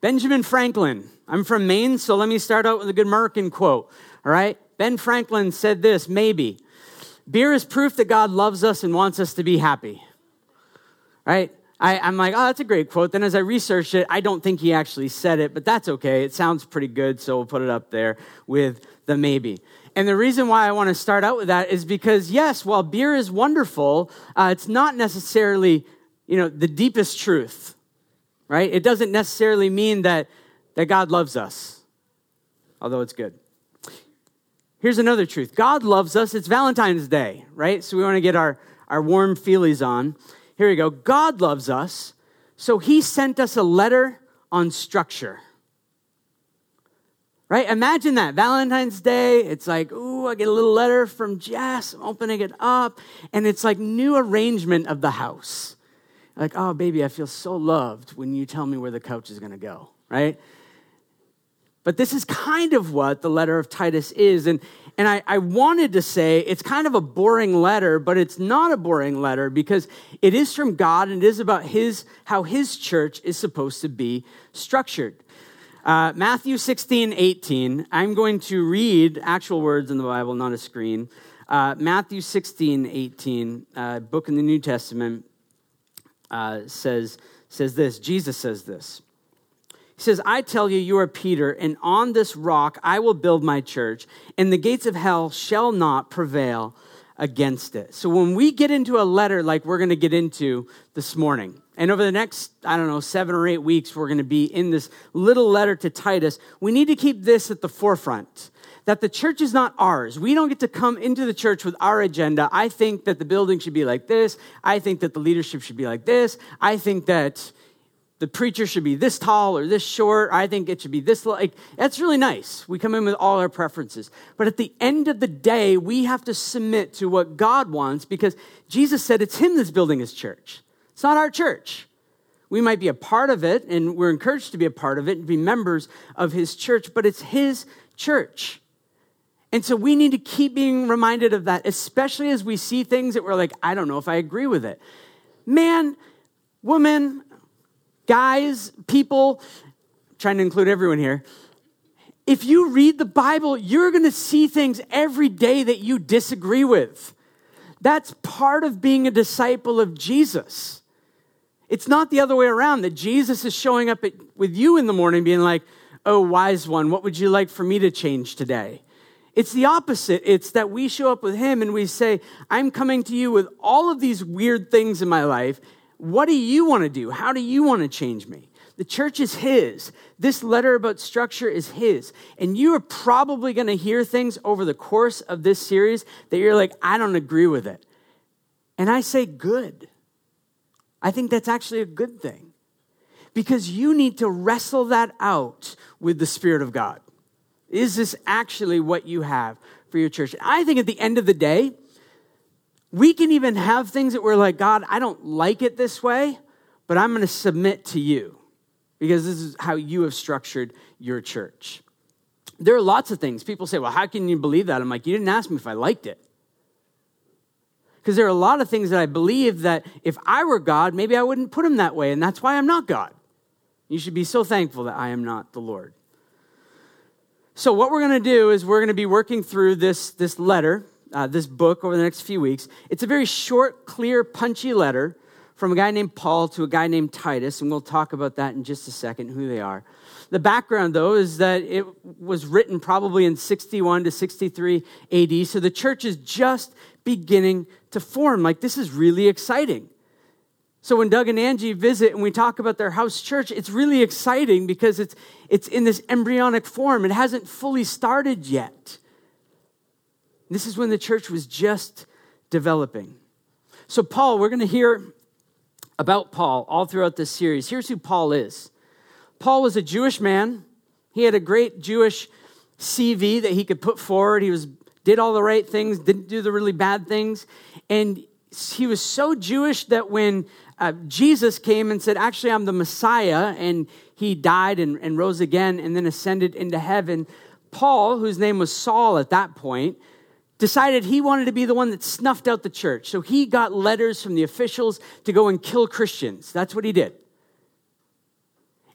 Benjamin Franklin. I'm from Maine, so let me start out with a good American quote. All right? Ben Franklin said this maybe. Beer is proof that God loves us and wants us to be happy. Right? I, am like, oh, that's a great quote. Then as I researched it, I don't think he actually said it, but that's okay. It sounds pretty good, so we'll put it up there with the maybe. And the reason why I want to start out with that is because, yes, while beer is wonderful, uh, it's not necessarily, you know, the deepest truth, right? It doesn't necessarily mean that, that God loves us, although it's good. Here's another truth God loves us. It's Valentine's Day, right? So we want to get our, our warm feelies on. Here we go. God loves us, so he sent us a letter on structure. Right? Imagine that. Valentine's Day, it's like, ooh, I get a little letter from Jess. I'm opening it up, and it's like new arrangement of the house. Like, oh, baby, I feel so loved when you tell me where the couch is going to go, right? But this is kind of what the letter of Titus is. And, and I, I, wanted to say it's kind of a boring letter, but it's not a boring letter because it is from God and it is about his, how his church is supposed to be structured. Uh, Matthew 16, 18. I'm going to read actual words in the Bible, not a screen. Uh, Matthew 16, 18, uh, book in the New Testament, uh, says, says this. Jesus says this. He says, I tell you, you are Peter, and on this rock I will build my church, and the gates of hell shall not prevail against it. So when we get into a letter like we're going to get into this morning, and over the next, I don't know, seven or eight weeks, we're going to be in this little letter to Titus, we need to keep this at the forefront that the church is not ours. We don't get to come into the church with our agenda. I think that the building should be like this. I think that the leadership should be like this. I think that the preacher should be this tall or this short. I think it should be this like that's really nice. We come in with all our preferences. But at the end of the day, we have to submit to what God wants because Jesus said it's him that's building his church. It's not our church. We might be a part of it and we're encouraged to be a part of it and be members of his church, but it's his church. And so we need to keep being reminded of that, especially as we see things that we're like, I don't know if I agree with it. Man, woman, guys, people, trying to include everyone here. If you read the Bible, you're going to see things every day that you disagree with. That's part of being a disciple of Jesus. It's not the other way around that Jesus is showing up at, with you in the morning being like, Oh, wise one, what would you like for me to change today? It's the opposite. It's that we show up with him and we say, I'm coming to you with all of these weird things in my life, what do you want to do? How do you want to change me? The church is His. This letter about structure is His. And you are probably going to hear things over the course of this series that you're like, I don't agree with it. And I say, good. I think that's actually a good thing because you need to wrestle that out with the Spirit of God. Is this actually what you have for your church? I think at the end of the day, we can even have things that we're like, God, I don't like it this way, but I'm going to submit to you because this is how you have structured your church. There are lots of things. People say, well, how can you believe that? I'm like, you didn't ask me if I liked it. Because there are a lot of things that I believe that if I were God, maybe I wouldn't put them that way, and that's why I'm not God. You should be so thankful that I am not the Lord. So, what we're going to do is we're going to be working through this, this letter uh, this book over the next few weeks. It's a very short, clear, punchy letter from a guy named Paul to a guy named Titus, and we'll talk about that in just a second, who they are. The background, though, is that it was written probably in 61 to 63 AD, so the church is just beginning to form. Like, this is really exciting. So when Doug and Angie visit and we talk about their house church, it's really exciting because it's, it's in this embryonic form. It hasn't fully started yet. This is when the church was just developing. So, Paul, we're going to hear about Paul all throughout this series. Here's who Paul is Paul was a Jewish man, he had a great Jewish CV that he could put forward. He was did all the right things, didn't do the really bad things. And he was so Jewish that when uh, Jesus came and said, Actually, I'm the Messiah, and he died and, and rose again and then ascended into heaven, Paul, whose name was Saul at that point, decided he wanted to be the one that snuffed out the church. So he got letters from the officials to go and kill Christians. That's what he did.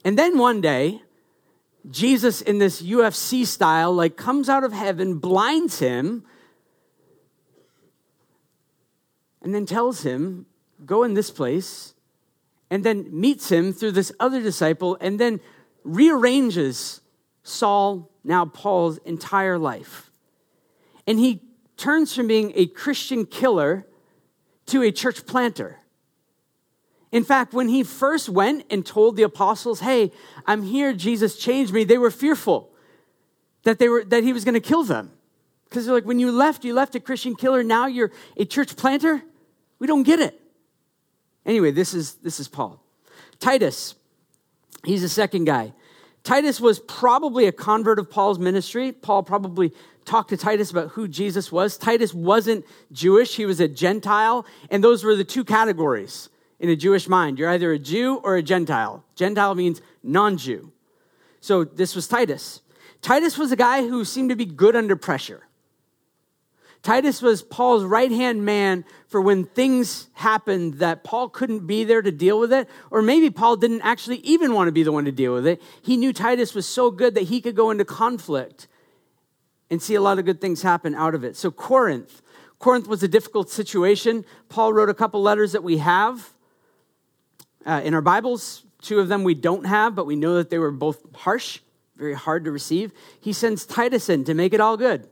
And then one day, Jesus, in this UFC style, like comes out of heaven, blinds him, and then tells him, Go in this place, and then meets him through this other disciple, and then rearranges Saul, now Paul's entire life. And he turns from being a Christian killer to a church planter. In fact, when he first went and told the apostles, Hey, I'm here, Jesus changed me, they were fearful that, they were, that he was going to kill them. Because they're like, When you left, you left a Christian killer, now you're a church planter? We don't get it. Anyway, this is, this is Paul. Titus, he's the second guy. Titus was probably a convert of Paul's ministry. Paul probably talked to Titus about who Jesus was. Titus wasn't Jewish, he was a Gentile, and those were the two categories in a Jewish mind. You're either a Jew or a Gentile. Gentile means non Jew. So this was Titus. Titus was a guy who seemed to be good under pressure. Titus was Paul's right hand man for when things happened that Paul couldn't be there to deal with it, or maybe Paul didn't actually even want to be the one to deal with it. He knew Titus was so good that he could go into conflict and see a lot of good things happen out of it. So, Corinth. Corinth was a difficult situation. Paul wrote a couple letters that we have uh, in our Bibles. Two of them we don't have, but we know that they were both harsh, very hard to receive. He sends Titus in to make it all good.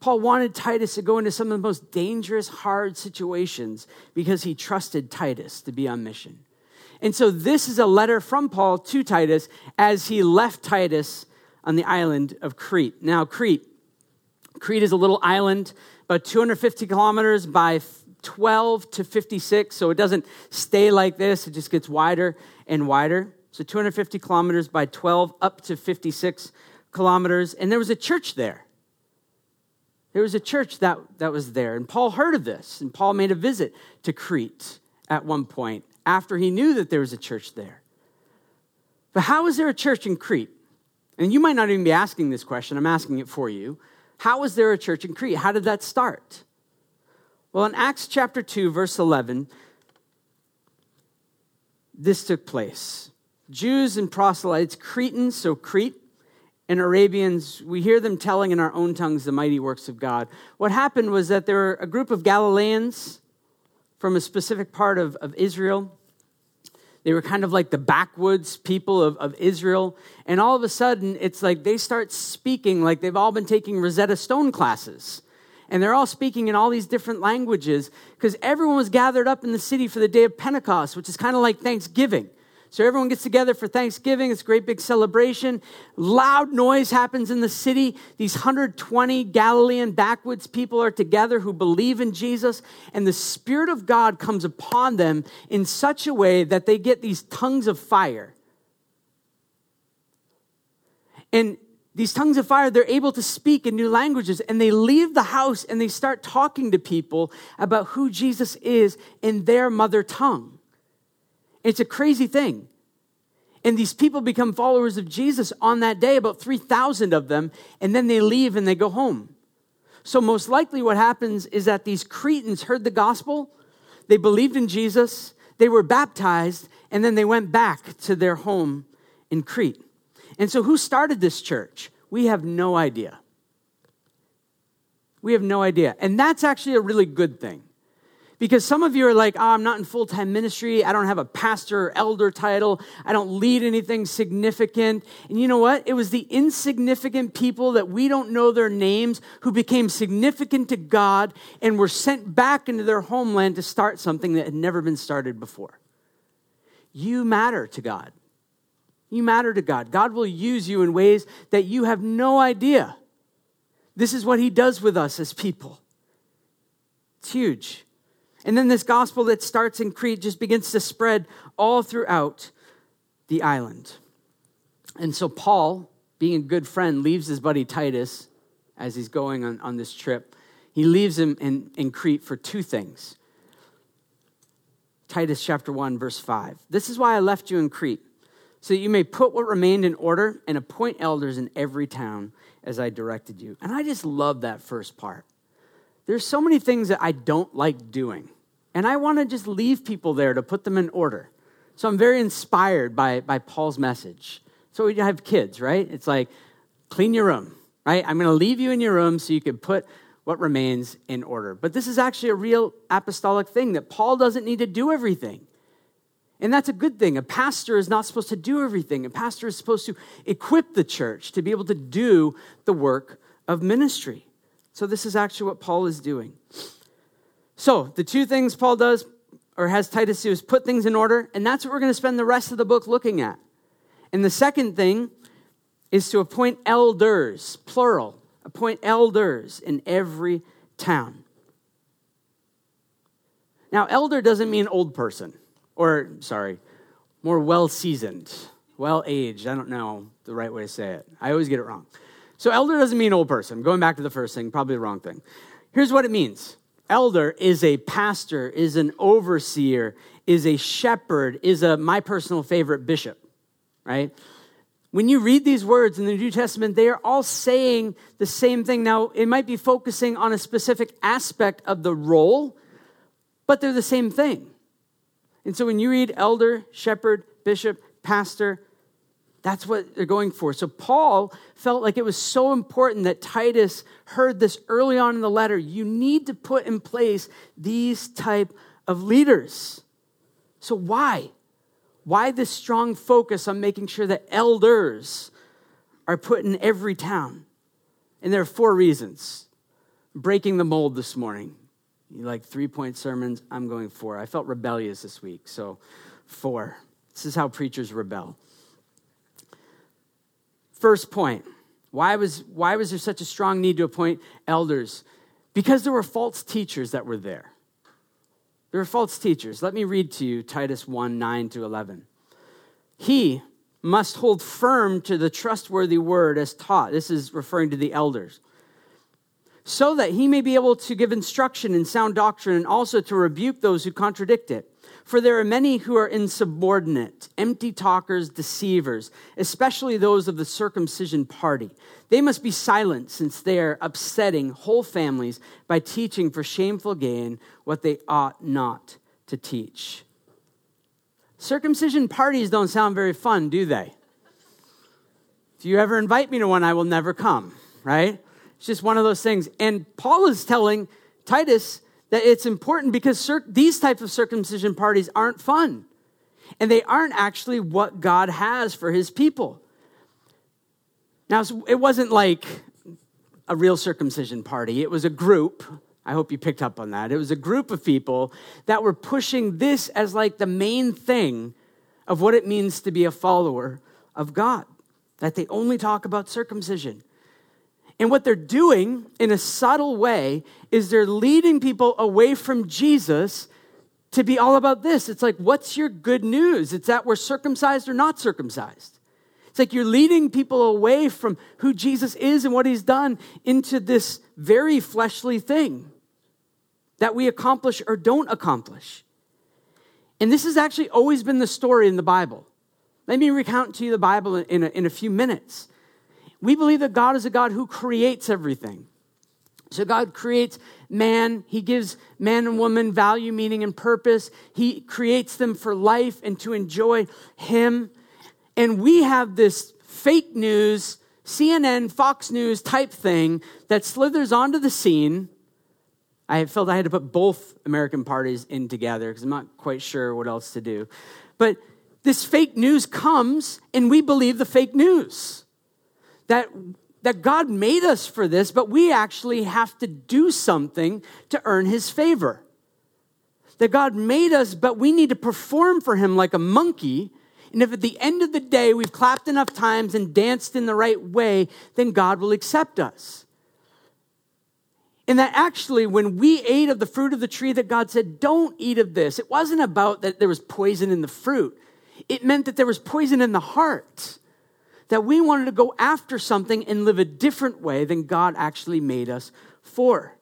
Paul wanted Titus to go into some of the most dangerous, hard situations because he trusted Titus to be on mission. And so, this is a letter from Paul to Titus as he left Titus on the island of Crete. Now, Crete, Crete is a little island, about 250 kilometers by 12 to 56. So it doesn't stay like this, it just gets wider and wider. So 250 kilometers by 12 up to 56 kilometers. And there was a church there. There was a church that, that was there. And Paul heard of this. And Paul made a visit to Crete at one point after he knew that there was a church there. But how is there a church in Crete? And you might not even be asking this question, I'm asking it for you. How was there a church in Crete? How did that start? Well, in Acts chapter 2, verse 11, this took place. Jews and proselytes, Cretans, so Crete, and Arabians, we hear them telling in our own tongues the mighty works of God. What happened was that there were a group of Galileans from a specific part of, of Israel they were kind of like the backwoods people of, of Israel. And all of a sudden, it's like they start speaking like they've all been taking Rosetta Stone classes. And they're all speaking in all these different languages because everyone was gathered up in the city for the day of Pentecost, which is kind of like Thanksgiving. So everyone gets together for Thanksgiving. It's a great big celebration. Loud noise happens in the city. These 120 Galilean backwoods people are together who believe in Jesus, and the Spirit of God comes upon them in such a way that they get these tongues of fire. And these tongues of fire, they're able to speak in new languages, and they leave the house and they start talking to people about who Jesus is in their mother tongue. It's a crazy thing. And these people become followers of Jesus on that day, about 3,000 of them, and then they leave and they go home. So, most likely, what happens is that these Cretans heard the gospel, they believed in Jesus, they were baptized, and then they went back to their home in Crete. And so, who started this church? We have no idea. We have no idea. And that's actually a really good thing. Because some of you are like, oh, I'm not in full time ministry. I don't have a pastor or elder title. I don't lead anything significant. And you know what? It was the insignificant people that we don't know their names who became significant to God and were sent back into their homeland to start something that had never been started before. You matter to God. You matter to God. God will use you in ways that you have no idea. This is what He does with us as people. It's huge. And then this gospel that starts in Crete just begins to spread all throughout the island. And so Paul, being a good friend, leaves his buddy Titus as he's going on, on this trip. He leaves him in, in Crete for two things. Titus chapter 1, verse 5. This is why I left you in Crete, so that you may put what remained in order and appoint elders in every town as I directed you. And I just love that first part. There's so many things that I don't like doing. And I want to just leave people there to put them in order. So I'm very inspired by, by Paul's message. So we have kids, right? It's like, clean your room, right? I'm going to leave you in your room so you can put what remains in order. But this is actually a real apostolic thing that Paul doesn't need to do everything. And that's a good thing. A pastor is not supposed to do everything. A pastor is supposed to equip the church to be able to do the work of ministry. So, this is actually what Paul is doing. So, the two things Paul does or has Titus do is put things in order, and that's what we're going to spend the rest of the book looking at. And the second thing is to appoint elders, plural, appoint elders in every town. Now, elder doesn't mean old person or sorry, more well seasoned, well aged. I don't know the right way to say it. I always get it wrong. So, elder doesn't mean old person. Going back to the first thing, probably the wrong thing. Here's what it means elder is a pastor, is an overseer, is a shepherd, is a my personal favorite bishop, right? When you read these words in the New Testament, they are all saying the same thing. Now, it might be focusing on a specific aspect of the role, but they're the same thing. And so when you read elder, shepherd, bishop, pastor, that's what they're going for. So Paul felt like it was so important that Titus heard this early on in the letter. You need to put in place these type of leaders. So why? Why this strong focus on making sure that elders are put in every town? And there are four reasons. Breaking the mold this morning. Like three point sermons? I'm going four. I felt rebellious this week, so four. This is how preachers rebel. First point why was, why was there such a strong need to appoint elders? Because there were false teachers that were there. There were false teachers. Let me read to you Titus 1 9 to 11. He must hold firm to the trustworthy word as taught. This is referring to the elders so that he may be able to give instruction in sound doctrine and also to rebuke those who contradict it. For there are many who are insubordinate, empty talkers, deceivers, especially those of the circumcision party. They must be silent since they are upsetting whole families by teaching for shameful gain what they ought not to teach. Circumcision parties don't sound very fun, do they? If you ever invite me to one, I will never come, right? It's just one of those things. And Paul is telling Titus that it's important because cir- these types of circumcision parties aren't fun. And they aren't actually what God has for his people. Now, it wasn't like a real circumcision party, it was a group. I hope you picked up on that. It was a group of people that were pushing this as like the main thing of what it means to be a follower of God, that they only talk about circumcision. And what they're doing in a subtle way is they're leading people away from Jesus to be all about this. It's like, what's your good news? It's that we're circumcised or not circumcised. It's like you're leading people away from who Jesus is and what he's done into this very fleshly thing that we accomplish or don't accomplish. And this has actually always been the story in the Bible. Let me recount to you the Bible in a, in a few minutes. We believe that God is a God who creates everything. So God creates man. He gives man and woman value, meaning, and purpose. He creates them for life and to enjoy Him. And we have this fake news, CNN, Fox News type thing that slithers onto the scene. I felt I had to put both American parties in together because I'm not quite sure what else to do. But this fake news comes, and we believe the fake news that, that God made us for this, but we actually have to do something to earn his favor. That God made us, but we need to perform for him like a monkey. And if at the end of the day we've clapped enough times and danced in the right way, then God will accept us. And that actually, when we ate of the fruit of the tree that God said, don't eat of this, it wasn't about that there was poison in the fruit. It meant that there was poison in the heart that we wanted to go after something and live a different way than God actually made us for.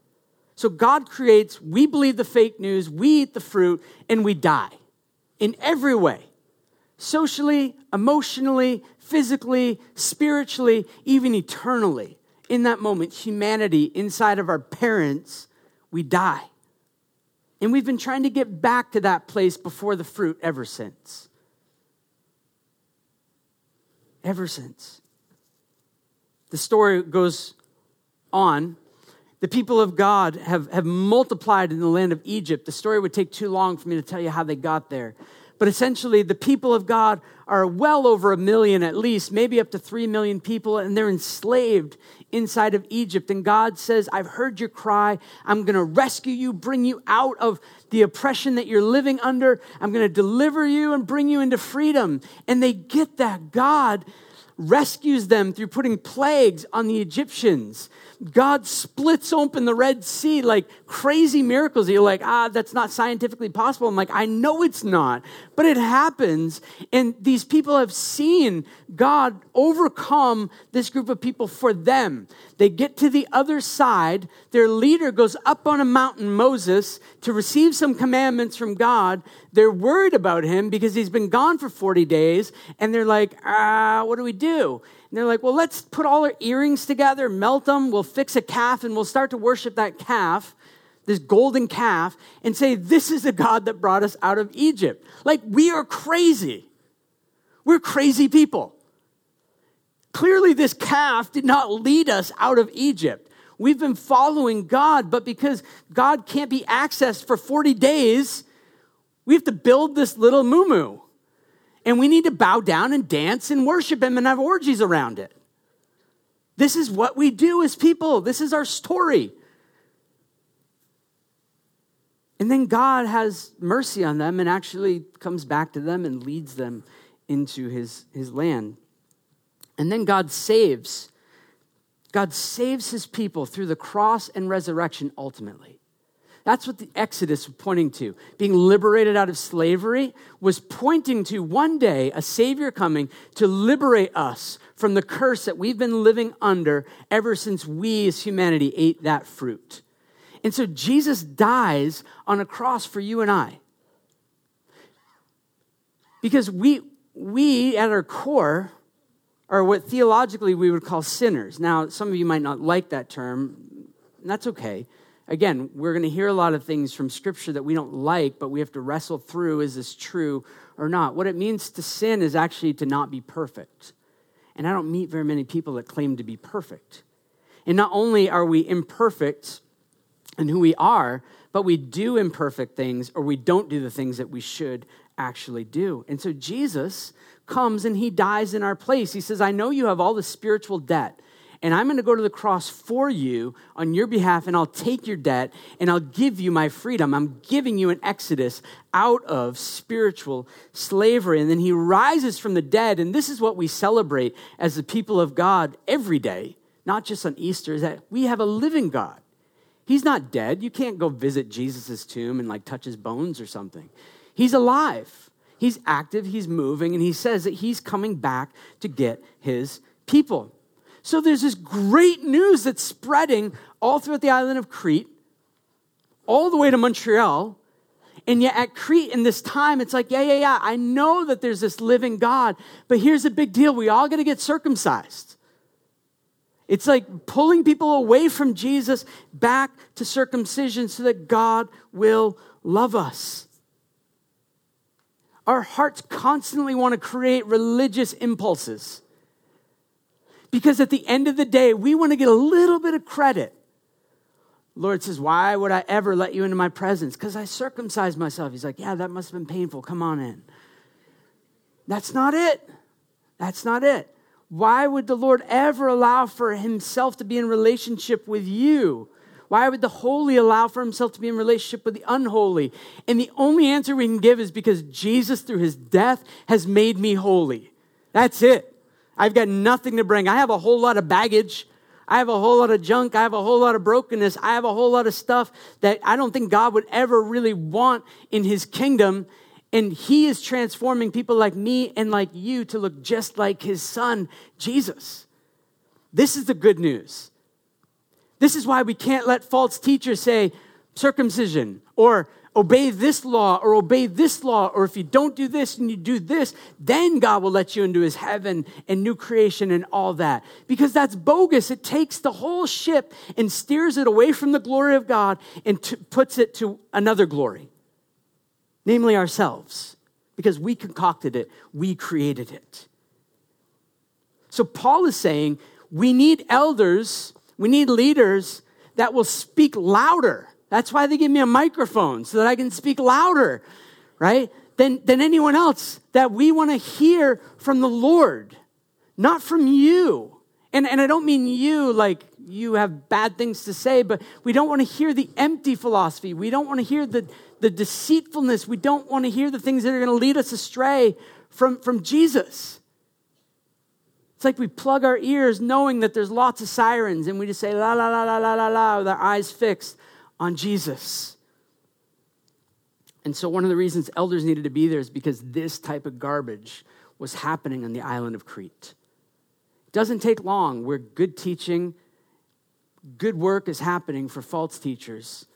So God creates, we believe the fake news, we eat the fruit, and we die in every way socially, emotionally, physically, spiritually, even eternally. In that moment, humanity inside of our parents, we die. And we've been trying to get back to that place before the fruit ever since. Ever since. The story goes on. The people of God have, have multiplied in the land of Egypt. The story would take too long for me to tell you how they got there. But essentially, the people of God are well over a million at least, maybe up to three million people, and they're enslaved inside of Egypt. And God says, I've heard your cry. I'm going to rescue you, bring you out of the oppression that you're living under. I'm going to deliver you and bring you into freedom. And they get that. God rescues them through putting plagues on the Egyptians. God splits open the Red Sea like crazy miracles. You're like, ah, that's not scientifically possible. I'm like, I know it's not, but it happens. And these people have seen God overcome this group of people for them. They get to the other side. Their leader goes up on a mountain, Moses, to receive some commandments from God. They're worried about him because he's been gone for 40 days. And they're like, ah, what do we do? And they're like, well, let's put all our earrings together, melt them, we'll fix a calf, and we'll start to worship that calf, this golden calf, and say, this is the God that brought us out of Egypt. Like, we are crazy. We're crazy people. Clearly, this calf did not lead us out of Egypt. We've been following God, but because God can't be accessed for 40 days, we have to build this little moo and we need to bow down and dance and worship Him and have orgies around it. This is what we do as people. This is our story. And then God has mercy on them and actually comes back to them and leads them into his, his land. And then God saves. God saves his people through the cross and resurrection ultimately. That's what the Exodus was pointing to. Being liberated out of slavery was pointing to one day a Savior coming to liberate us from the curse that we've been living under ever since we as humanity ate that fruit. And so Jesus dies on a cross for you and I. Because we, we at our core, are what theologically we would call sinners. Now, some of you might not like that term, and that's okay again, we're going to hear a lot of things from Scripture that we don't like, but we have to wrestle through is this true or not? What it means to sin is actually to not be perfect. And I don't meet very many people that claim to be perfect. And not only are we imperfect in who we are, but we do imperfect things or we don't do the things that we should actually do. And so Jesus comes and he dies in our place. He says, I know you have all the spiritual debt and I'm going to go to the cross for you on your behalf, and I'll take your debt and I'll give you my freedom. I'm giving you an exodus out of spiritual slavery. And then he rises from the dead, and this is what we celebrate as the people of God every day, not just on Easter, is that we have a living God. He's not dead. You can't go visit Jesus' tomb and like touch his bones or something. He's alive. He's active, he's moving, and he says that he's coming back to get his people. So there's this great news that's spreading all throughout the island of Crete, all the way to Montreal. And yet at Crete in this time, it's like, yeah, yeah, yeah, I know that there's this living God, but here's the big deal. We all got to get circumcised. It's like pulling people away from Jesus back to circumcision so that God will love us. Our hearts constantly want to create religious impulses. Because at the end of the day, we want to get a little bit of credit. Lord says, Why would I ever let you into my presence? Because I circumcised myself. He's like, Yeah, that must have been painful. Come on in. That's not it. That's not it. Why would the Lord ever allow for himself to be in relationship with you? Why would the holy allow for himself to be in relationship with the unholy? And the only answer we can give is because Jesus, through his death, has made me holy. That's it. I've got nothing to bring. I have a whole lot of baggage. I have a whole lot of junk. I have a whole lot of brokenness. I have a whole lot of stuff that I don't think God would ever really want in his kingdom. And he is transforming people like me and like you to look just like his son, Jesus. This is the good news. This is why we can't let false teachers say circumcision or obey this law or obey this law, or if you don't do this and you do this, then God will let you into his heaven and new creation and all that. Because that's bogus. It takes the whole ship and steers it away from the glory of God and t- puts it to another glory, namely ourselves. Because we concocted it, we created it. So Paul is saying we need elders, we need leaders that will speak louder. That's why they give me a microphone so that I can speak louder, right? Than, than anyone else, that we want to hear from the Lord, not from you. And, and I don't mean you like you have bad things to say, but we don't want to hear the empty philosophy. We don't want to hear the, the deceitfulness. We don't want to hear the things that are going to lead us astray from, from Jesus. It's like we plug our ears knowing that there's lots of sirens and we just say la la la la la la la with our eyes fixed on Jesus. And so one of the reasons elders needed to be there is because this type of garbage was happening on the island of Crete. It doesn't take long where good teaching, good work is happening for false teachers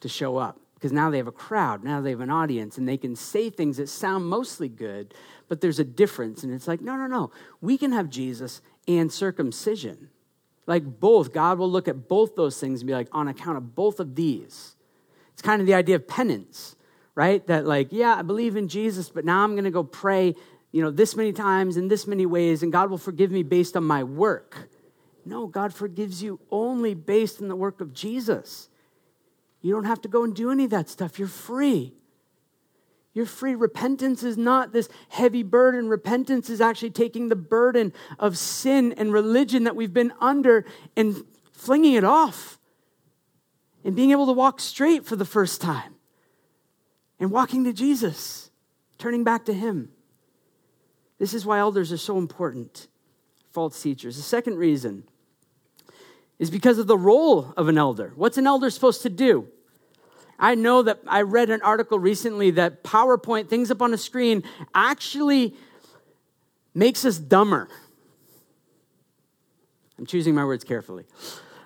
to show up because now they have a crowd, now they have an audience, and they can say things that sound mostly good, but there's a difference. And it's like, no, no, no. We can have Jesus and circumcision. Like both. God will look at both those things and be like, on account of both of these. It's kind of the idea of penance, right? That, like, yeah, I believe in Jesus, but now I'm going to go pray you know, this many times in this many ways, and God will forgive me based on my work. No, God forgives you only based on the work of Jesus. You don't have to go and do any of that stuff. You're free. You're free. Repentance is not this heavy burden. Repentance is actually taking the burden of sin and religion that we've been under and flinging it off and being able to walk straight for the first time and walking to Jesus, turning back to Him. This is why elders are so important, false teachers. The second reason is because of the role of an elder. What's an elder supposed to do? I know that I read an article recently that PowerPoint, things up on a screen, actually makes us dumber. I'm choosing my words carefully.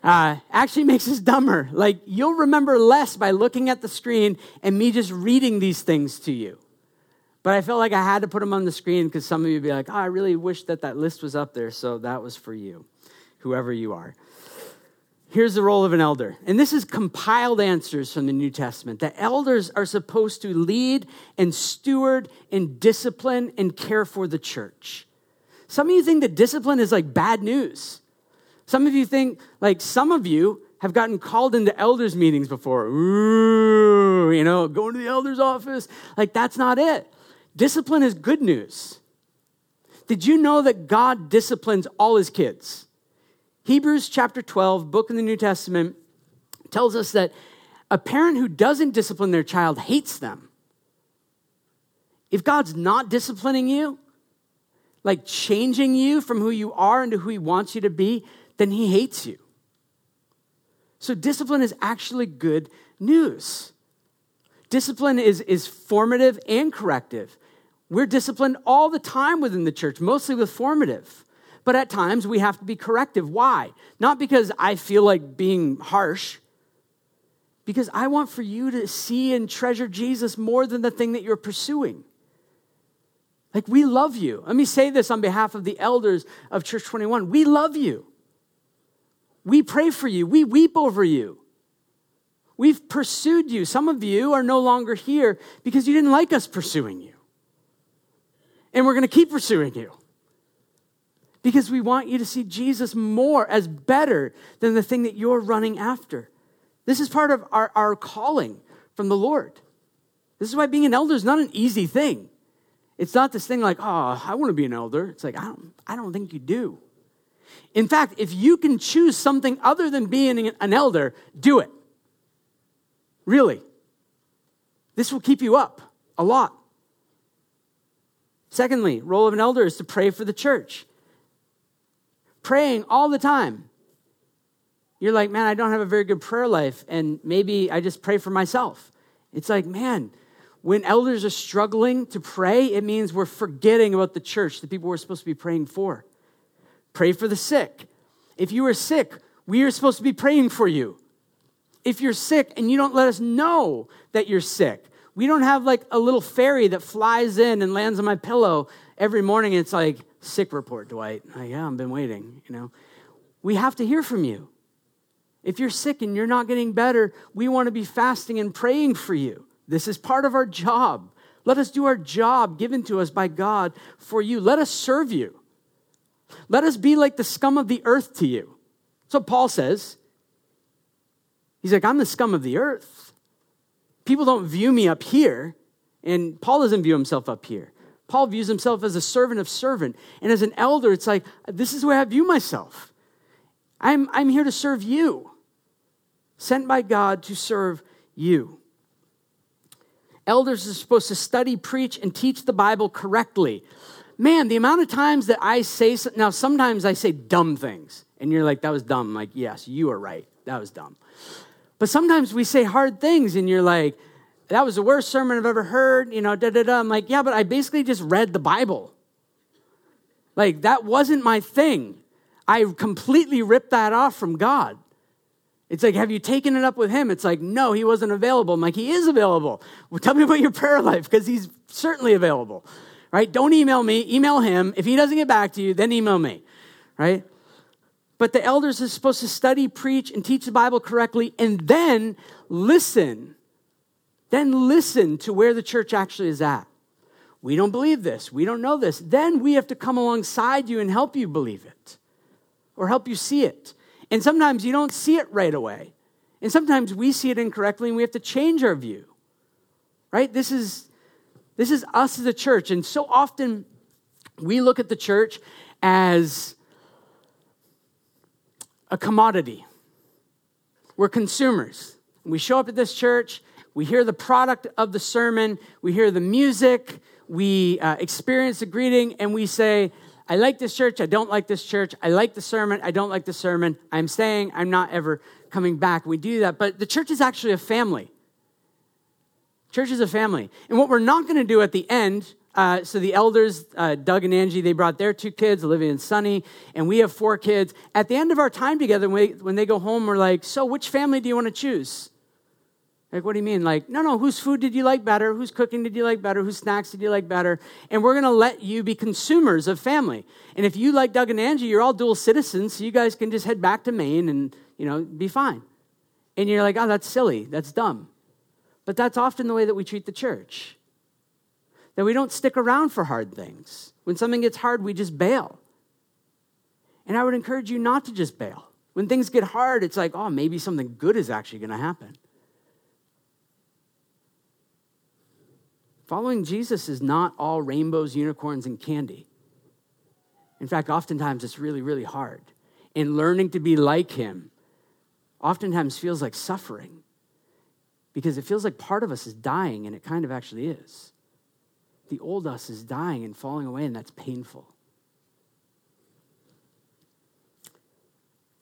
Uh, actually makes us dumber. Like, you'll remember less by looking at the screen and me just reading these things to you. But I felt like I had to put them on the screen because some of you would be like, oh, I really wish that that list was up there. So that was for you, whoever you are. Here's the role of an elder. And this is compiled answers from the New Testament. The elders are supposed to lead and steward and discipline and care for the church. Some of you think that discipline is like bad news. Some of you think, like, some of you have gotten called into elders' meetings before. Ooh, you know, going to the elder's office. Like, that's not it. Discipline is good news. Did you know that God disciplines all his kids? Hebrews chapter 12, book in the New Testament, tells us that a parent who doesn't discipline their child hates them. If God's not disciplining you, like changing you from who you are into who he wants you to be, then he hates you. So discipline is actually good news. Discipline is, is formative and corrective. We're disciplined all the time within the church, mostly with formative. But at times we have to be corrective. Why? Not because I feel like being harsh, because I want for you to see and treasure Jesus more than the thing that you're pursuing. Like, we love you. Let me say this on behalf of the elders of Church 21. We love you. We pray for you. We weep over you. We've pursued you. Some of you are no longer here because you didn't like us pursuing you. And we're going to keep pursuing you because we want you to see Jesus more as better than the thing that you're running after. This is part of our, our calling from the Lord. This is why being an elder is not an easy thing. It's not this thing like, oh, I want to be an elder. It's like, I don't, I don't think you do. In fact, if you can choose something other than being an elder, do it. Really. This will keep you up a lot. Secondly, role of an elder is to pray for the church. Praying all the time. You're like, man, I don't have a very good prayer life, and maybe I just pray for myself. It's like, man, when elders are struggling to pray, it means we're forgetting about the church, the people we're supposed to be praying for. Pray for the sick. If you are sick, we are supposed to be praying for you. If you're sick and you don't let us know that you're sick, we don't have like a little fairy that flies in and lands on my pillow every morning and it's like, sick report, Dwight. Like, yeah, I've been waiting, you know. We have to hear from you. If you're sick and you're not getting better, we want to be fasting and praying for you. This is part of our job. Let us do our job given to us by God for you. Let us serve you. Let us be like the scum of the earth to you. So Paul says. He's like, I'm the scum of the earth. People don't view me up here, and Paul doesn't view himself up here. Paul views himself as a servant of servant. And as an elder, it's like, this is where I view myself. I'm, I'm here to serve you, sent by God to serve you. Elders are supposed to study, preach, and teach the Bible correctly. Man, the amount of times that I say, now sometimes I say dumb things, and you're like, that was dumb. I'm like, yes, you are right. That was dumb. But sometimes we say hard things, and you're like, that was the worst sermon I've ever heard, you know, da da da. I'm like, yeah, but I basically just read the Bible. Like, that wasn't my thing. I completely ripped that off from God. It's like, have you taken it up with him? It's like, no, he wasn't available. I'm like, he is available. Well, tell me about your prayer life because he's certainly available, right? Don't email me, email him. If he doesn't get back to you, then email me, right? But the elders are supposed to study, preach, and teach the Bible correctly and then listen. Then listen to where the church actually is at. We don't believe this. We don't know this. Then we have to come alongside you and help you believe it or help you see it. And sometimes you don't see it right away. And sometimes we see it incorrectly and we have to change our view. Right? This is this is us as a church and so often we look at the church as a commodity. We're consumers. We show up at this church, we hear the product of the sermon, we hear the music, we uh, experience the greeting, and we say, I like this church. I don't like this church. I like the sermon. I don't like the sermon. I'm staying. I'm not ever coming back. We do that. But the church is actually a family. Church is a family. And what we're not going to do at the end, uh, so the elders, uh, Doug and Angie, they brought their two kids, Olivia and Sunny, and we have four kids. At the end of our time together, when, they go home, we're like, so which family do you want to choose? Like, what do you mean? Like, no, no, whose food did you like better? Whose cooking did you like better? Whose snacks did you like better? And we're going to let you be consumers of family. And if you like Doug and Angie, you're all dual citizens, so you guys can just head back to Maine and, you know, be fine. And you're like, oh, that's silly. That's dumb. But that's often the way that we treat the church. That we don't stick around for hard things. When something gets hard, we just bail. And I would encourage you not to just bail. When things get hard, it's like, oh, maybe something good is actually going to happen. Following Jesus is not all rainbows, unicorns, and candy. In fact, oftentimes it's really, really hard. And learning to be like him oftentimes feels like suffering because it feels like part of us is dying, and it kind of actually is. The old us is dying and falling away, and that's painful.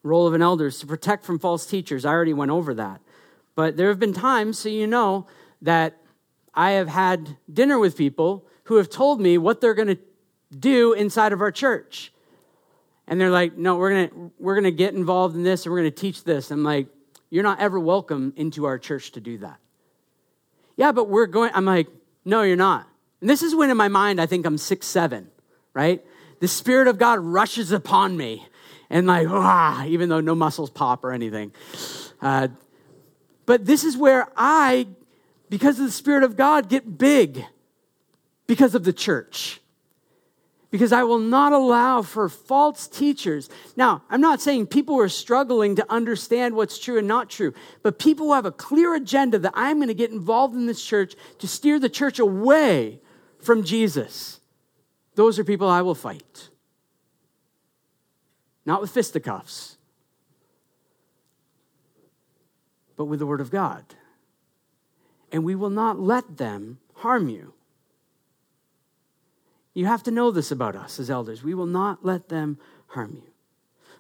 Role of an elder is to protect from false teachers. I already went over that. But there have been times, so you know, that I have had dinner with people who have told me what they're going to do inside of our church. And they're like, no, we're going to we're to get involved in this and we're going to teach this. I'm like, you're not ever welcome into our church to do that. Yeah, but we're going, I'm like, no, you're not. And this is when in my mind I think I'm six, seven, right? The Spirit of God rushes upon me and like, ah, even though no muscles pop or anything. Uh, but this is where I because of the Spirit of God, get big because of the church. Because I will not allow for false teachers. Now, I'm not saying people are struggling to understand what's true and not true, but people who have a clear agenda that I'm going to get involved in this church to steer the church away from Jesus. Those are people I will fight. Not with fisticuffs, but with the Word of God and we will not let them harm you. You have to know this about us as elders. We will not let them harm you.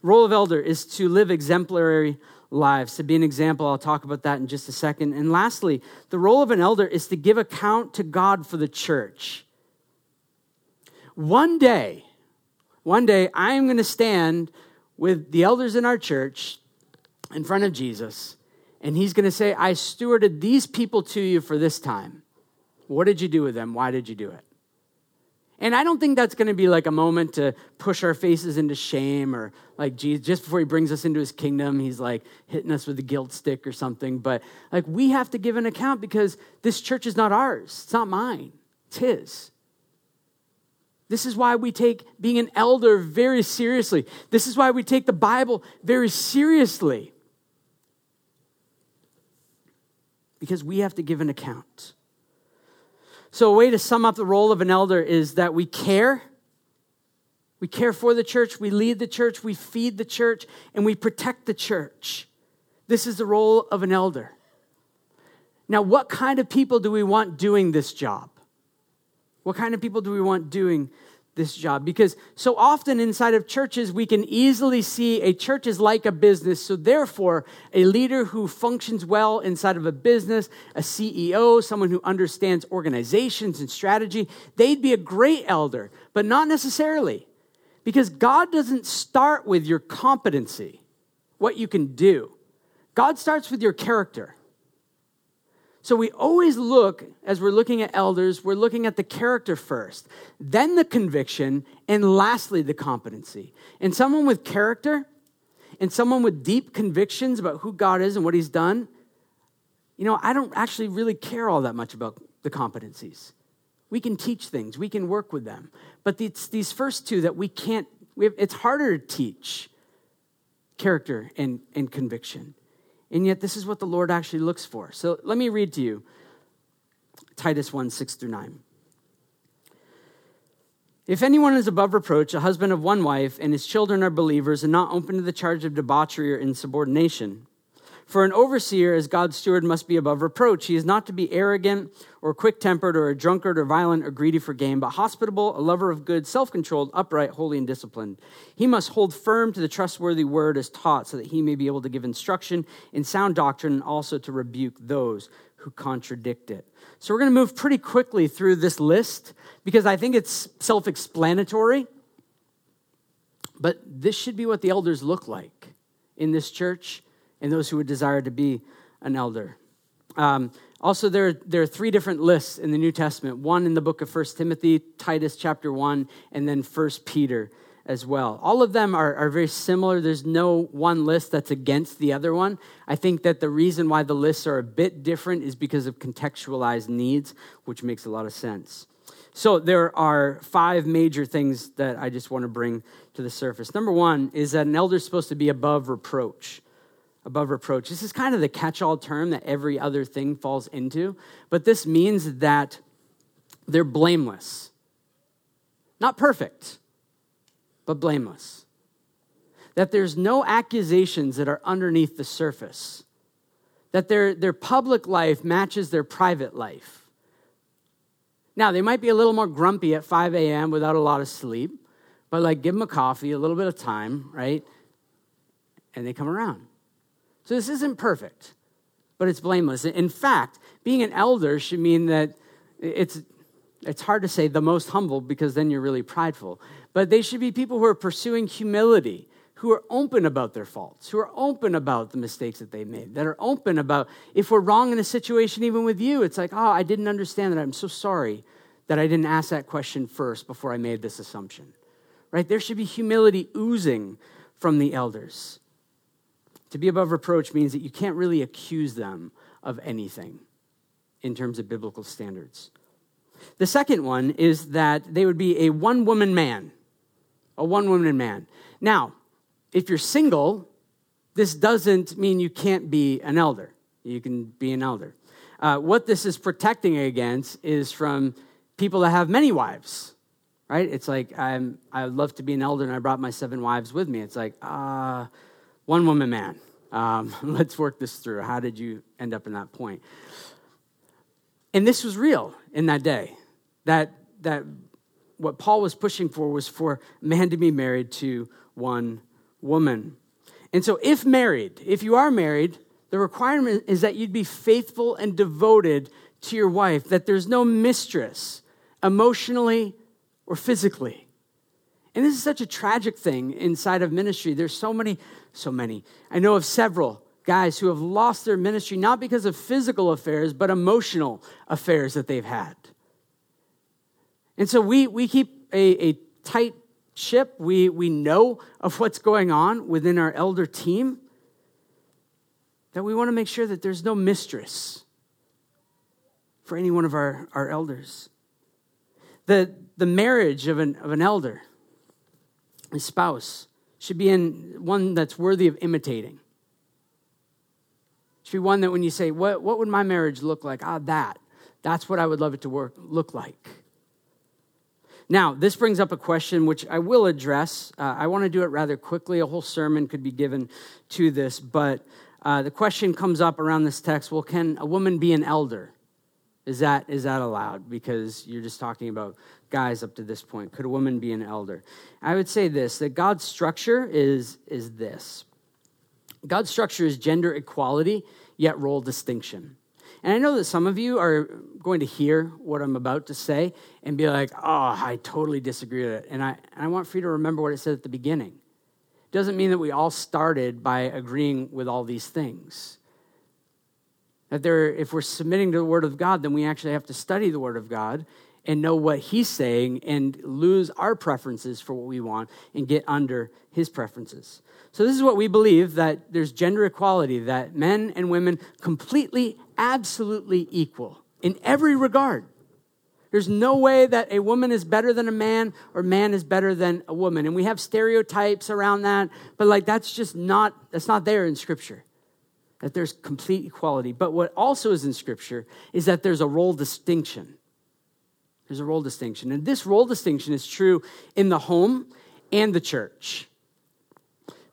Role of elder is to live exemplary lives, to be an example. I'll talk about that in just a second. And lastly, the role of an elder is to give account to God for the church. One day, one day, I'm going to stand with the elders in our church in front of Jesus and he's going to say, I stewarded these people to you for this time. What did you do with them? Why did you do it? And I don't think that's going to be like a moment to push our faces into shame or like Jesus, just before he brings us into his kingdom, he's like hitting us with a guilt stick or something. But like we have to give an account because this church is not ours, it's not mine, it's his. This is why we take being an elder very seriously. This is why we take the Bible very seriously. Because we have to give an account. So, a way to sum up the role of an elder is that we care. We care for the church, we lead the church, we feed the church, and we protect the church. This is the role of an elder. Now, what kind of people do we want doing this job? What kind of people do we want doing this job? Because so often inside of churches, we can easily see a church is like a business. So, therefore, a leader who functions well inside of a business, a CEO, someone who understands organizations and strategy, they'd be a great elder, but not necessarily. Because God doesn't start with your competency, what you can do. God starts with your character. So we always look, as we're looking at elders, we're looking at the character first, then the conviction, and lastly the competency. And someone with character and someone with deep convictions about who God is and what he's done, you know, I don't actually really care all that much about the competencies. We can teach things, we can work with them. But it's these first two that we can't, we have, it's harder to teach character and, and conviction. And yet, this is what the Lord actually looks for. So let me read to you Titus 1 6 through 9. If anyone is above reproach, a husband of one wife, and his children are believers and not open to the charge of debauchery or insubordination, for an overseer, as God's steward, must be above reproach. He is not to be arrogant or quick tempered or a drunkard or violent or greedy for gain, but hospitable, a lover of good, self controlled, upright, holy, and disciplined. He must hold firm to the trustworthy word as taught, so that he may be able to give instruction in sound doctrine and also to rebuke those who contradict it. So we're going to move pretty quickly through this list because I think it's self explanatory. But this should be what the elders look like in this church and those who would desire to be an elder. Um, also, there, there are three different lists in the New Testament one in the book of First Timothy, Titus chapter 1, and then First Peter as well. All of them are, are very similar. There's no one list that's against the other one. I think that the reason why the lists are a bit different is because of contextualized needs, which makes a lot of sense. So, there are five major things that I just want to bring to the surface. Number one is that an elder is supposed to be above reproach above reproach. This is kind of the catch all term that every other thing falls into, but this means that they're blameless. Not perfect, but blameless. That there's no accusations that are underneath the surface. That their, their public life matches their private life. Now, they might be a little more grumpy at 5 a.m. without a lot of sleep, but like give them a coffee, a little bit of time, right? And they come around. So this isn't perfect, but it's blameless. In fact, being an elder should mean that it's it's hard to say the most humble because then you're really prideful. But they should be people who are pursuing humility, who are open about their faults, who are open about the mistakes that they made, that are open about if we're wrong in a situation, even with you, it's like, oh, I didn't understand that. I'm so sorry that I didn't ask that question first before I made this assumption. Right? There should be humility oozing from the elders. To be above reproach means that you can't really accuse them of anything in terms of biblical standards. The second one is that they would be a one woman man. A one woman man. Now, if you're single, this doesn't mean you can't be an elder. You can be an elder. Uh, what this is protecting against is from people that have many wives, right? It's like, I'm, I'd love to be an elder and I brought my seven wives with me. It's like, uh, one woman man. Um, let's work this through. How did you end up in that point? And this was real in that day. That, that what Paul was pushing for was for man to be married to one woman. And so, if married, if you are married, the requirement is that you'd be faithful and devoted to your wife, that there's no mistress emotionally or physically. And this is such a tragic thing inside of ministry. There's so many, so many. I know of several guys who have lost their ministry not because of physical affairs, but emotional affairs that they've had. And so we, we keep a, a tight ship. We, we know of what's going on within our elder team. That we want to make sure that there's no mistress for any one of our, our elders. The, the marriage of an, of an elder, a spouse, should be in one that's worthy of imitating. Should be one that when you say, what, what would my marriage look like? Ah, that. That's what I would love it to work, look like. Now, this brings up a question which I will address. Uh, I want to do it rather quickly. A whole sermon could be given to this, but uh, the question comes up around this text well, can a woman be an elder? Is that, is that allowed? Because you're just talking about guys up to this point. Could a woman be an elder? I would say this that God's structure is, is this God's structure is gender equality, yet role distinction. And I know that some of you are going to hear what I'm about to say and be like, oh, I totally disagree with it. And I, and I want for you to remember what it said at the beginning. It doesn't mean that we all started by agreeing with all these things. That there, if we're submitting to the Word of God, then we actually have to study the Word of God and know what He's saying and lose our preferences for what we want and get under His preferences. So, this is what we believe that there's gender equality, that men and women completely absolutely equal in every regard. There's no way that a woman is better than a man or man is better than a woman. And we have stereotypes around that, but like that's just not that's not there in scripture. That there's complete equality. But what also is in scripture is that there's a role distinction. There's a role distinction. And this role distinction is true in the home and the church.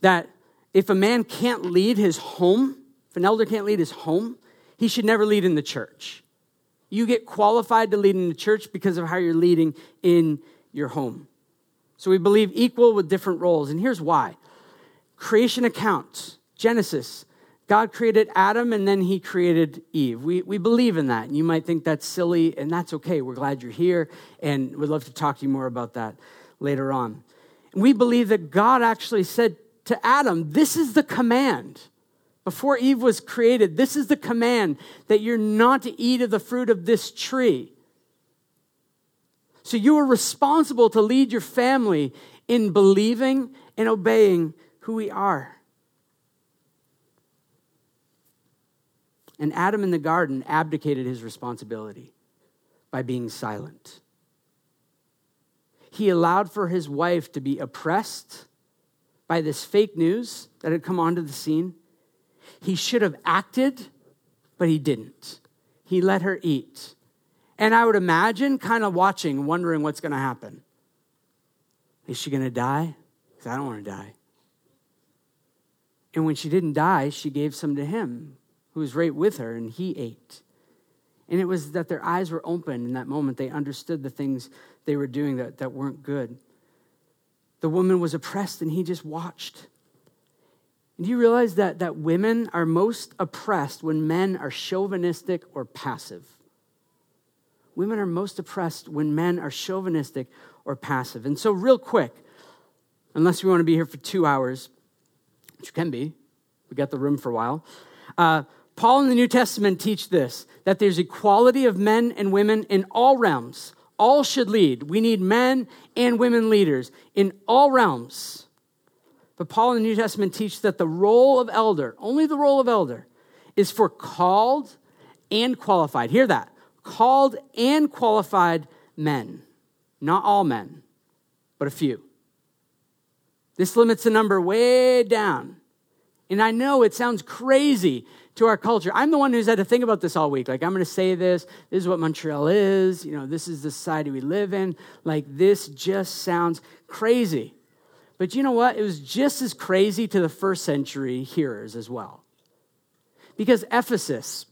That if a man can't lead his home, if an elder can't lead his home, he should never lead in the church. You get qualified to lead in the church because of how you're leading in your home. So we believe equal with different roles. And here's why creation accounts, Genesis. God created Adam and then he created Eve. We, we believe in that. And you might think that's silly, and that's okay. We're glad you're here, and we'd love to talk to you more about that later on. We believe that God actually said to Adam, This is the command before Eve was created, this is the command that you're not to eat of the fruit of this tree. So you are responsible to lead your family in believing and obeying who we are. And Adam in the garden abdicated his responsibility by being silent. He allowed for his wife to be oppressed by this fake news that had come onto the scene he should have acted, but he didn't. He let her eat. And I would imagine kind of watching, wondering what's going to happen. Is she going to die? Because I don't want to die. And when she didn't die, she gave some to him who was right with her, and he ate. And it was that their eyes were open in that moment. They understood the things they were doing that, that weren't good. The woman was oppressed, and he just watched. And do you realize that, that women are most oppressed when men are chauvinistic or passive? Women are most oppressed when men are chauvinistic or passive. And so, real quick, unless we want to be here for two hours, which can be, we got the room for a while. Uh, Paul in the New Testament teach this that there's equality of men and women in all realms. All should lead. We need men and women leaders in all realms. But Paul in the New Testament teaches that the role of elder, only the role of elder, is for called and qualified. Hear that. Called and qualified men. Not all men, but a few. This limits the number way down. And I know it sounds crazy to our culture. I'm the one who's had to think about this all week. Like, I'm going to say this. This is what Montreal is. You know, this is the society we live in. Like, this just sounds crazy. But you know what? It was just as crazy to the first century hearers as well. Because Ephesus,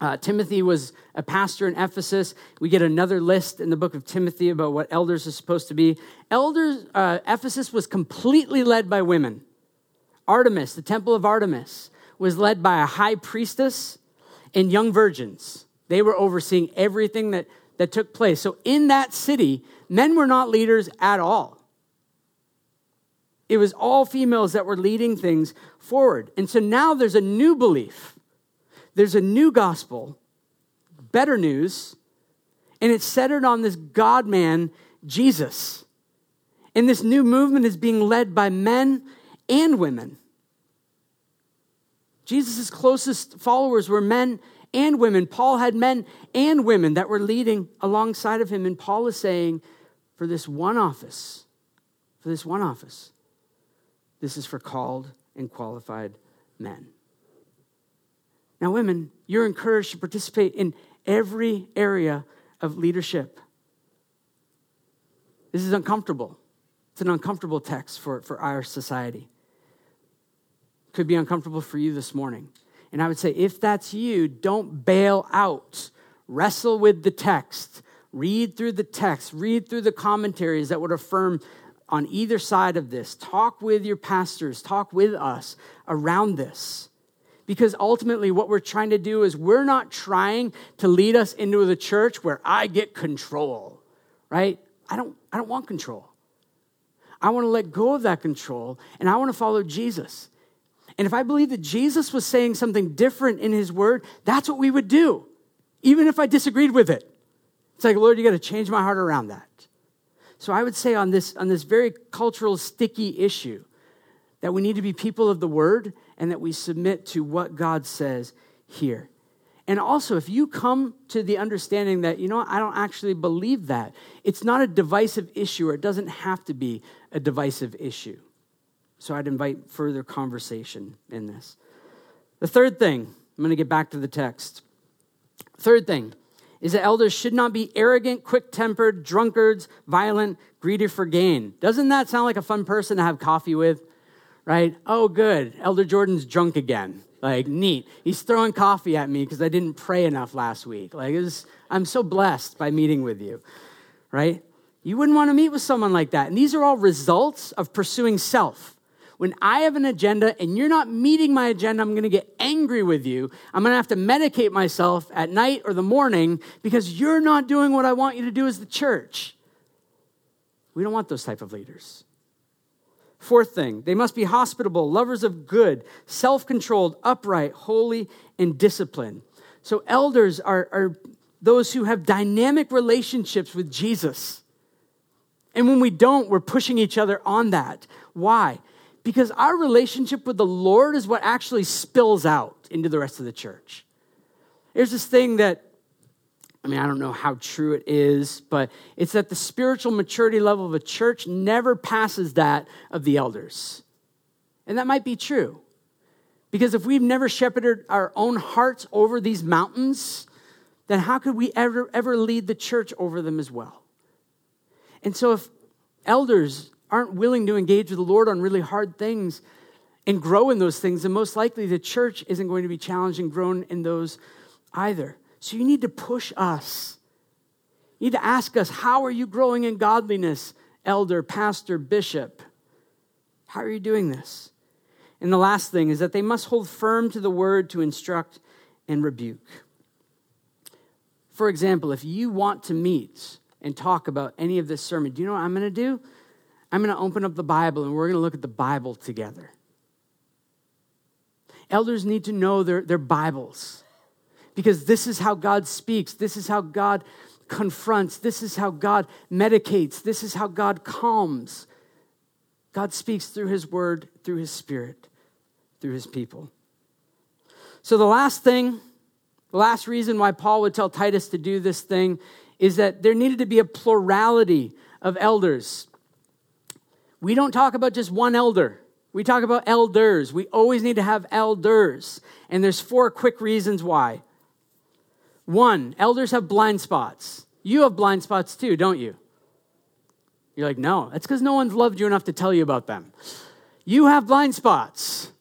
uh, Timothy was a pastor in Ephesus. We get another list in the book of Timothy about what elders are supposed to be. Elders, uh, Ephesus was completely led by women. Artemis, the temple of Artemis, was led by a high priestess and young virgins. They were overseeing everything that, that took place. So in that city, men were not leaders at all. It was all females that were leading things forward. And so now there's a new belief, there's a new gospel, better news, and it's centered on this God man, Jesus. And this new movement is being led by men and women. Jesus' closest followers were men and women. Paul had men and women that were leading alongside of him. And Paul is saying, for this one office. For this one office. This is for called and qualified men. Now, women, you're encouraged to participate in every area of leadership. This is uncomfortable. It's an uncomfortable text for, for our society. Could be uncomfortable for you this morning. And I would say, if that's you, don't bail out. Wrestle with the text. Read through the text. Read through the commentaries that would affirm on either side of this. Talk with your pastors. Talk with us around this. Because ultimately, what we're trying to do is we're not trying to lead us into the church where I get control, right? I don't, I don't want control. I want to let go of that control and I want to follow Jesus. And if I believe that Jesus was saying something different in his word, that's what we would do, even if I disagreed with it. It's like, Lord, you got to change my heart around that. So I would say on this, on this very cultural, sticky issue, that we need to be people of the word and that we submit to what God says here. And also, if you come to the understanding that, you know, I don't actually believe that, it's not a divisive issue or it doesn't have to be a divisive issue. So I'd invite further conversation in this. The third thing, I'm going to get back to the text. Third thing is that elders should not be arrogant, quick tempered, drunkards, violent, greedy for gain. Doesn't that sound like a fun person to have coffee with? Right? Oh, good. Elder Jordan's drunk again. Like, neat. He's throwing coffee at me because I didn't pray enough last week. Like, was, I'm so blessed by meeting with you, right? You wouldn't want to meet with someone like that. And these are all results of pursuing self. When I have an agenda and you're not meeting my agenda, I'm going to get angry with you. I'm going to have to medicate myself at night or the morning because you're not doing what I want you to do as the church. We don't want those type of leaders. Fourth thing, they must be hospitable, lovers of good, self controlled, upright, holy, and disciplined. So, elders are, are those who have dynamic relationships with Jesus. And when we don't, we're pushing each other on that. Why? Because our relationship with the Lord is what actually spills out into the rest of the church. There's this thing that I mean, I don't know how true it is, but it's that the spiritual maturity level of a church never passes that of the elders. And that might be true. Because if we've never shepherded our own hearts over these mountains, then how could we ever, ever lead the church over them as well? And so if elders aren't willing to engage with the Lord on really hard things and grow in those things, then most likely the church isn't going to be challenged and grown in those either. So you need to push us. You need to ask us, how are you growing in godliness, elder, pastor, bishop? How are you doing this? And the last thing is that they must hold firm to the word to instruct and rebuke. For example, if you want to meet and talk about any of this sermon, do you know what I'm going to do? I'm going to open up the Bible and we're going to look at the Bible together. Elders need to know their, their Bibles because this is how God speaks. This is how God confronts. This is how God medicates. This is how God calms. God speaks through his word, through his spirit, through his people. So, the last thing, the last reason why Paul would tell Titus to do this thing is that there needed to be a plurality of elders. We don't talk about just one elder. We talk about elders. We always need to have elders. And there's four quick reasons why. One, elders have blind spots. You have blind spots too, don't you? You're like, no, that's because no one's loved you enough to tell you about them. You have blind spots.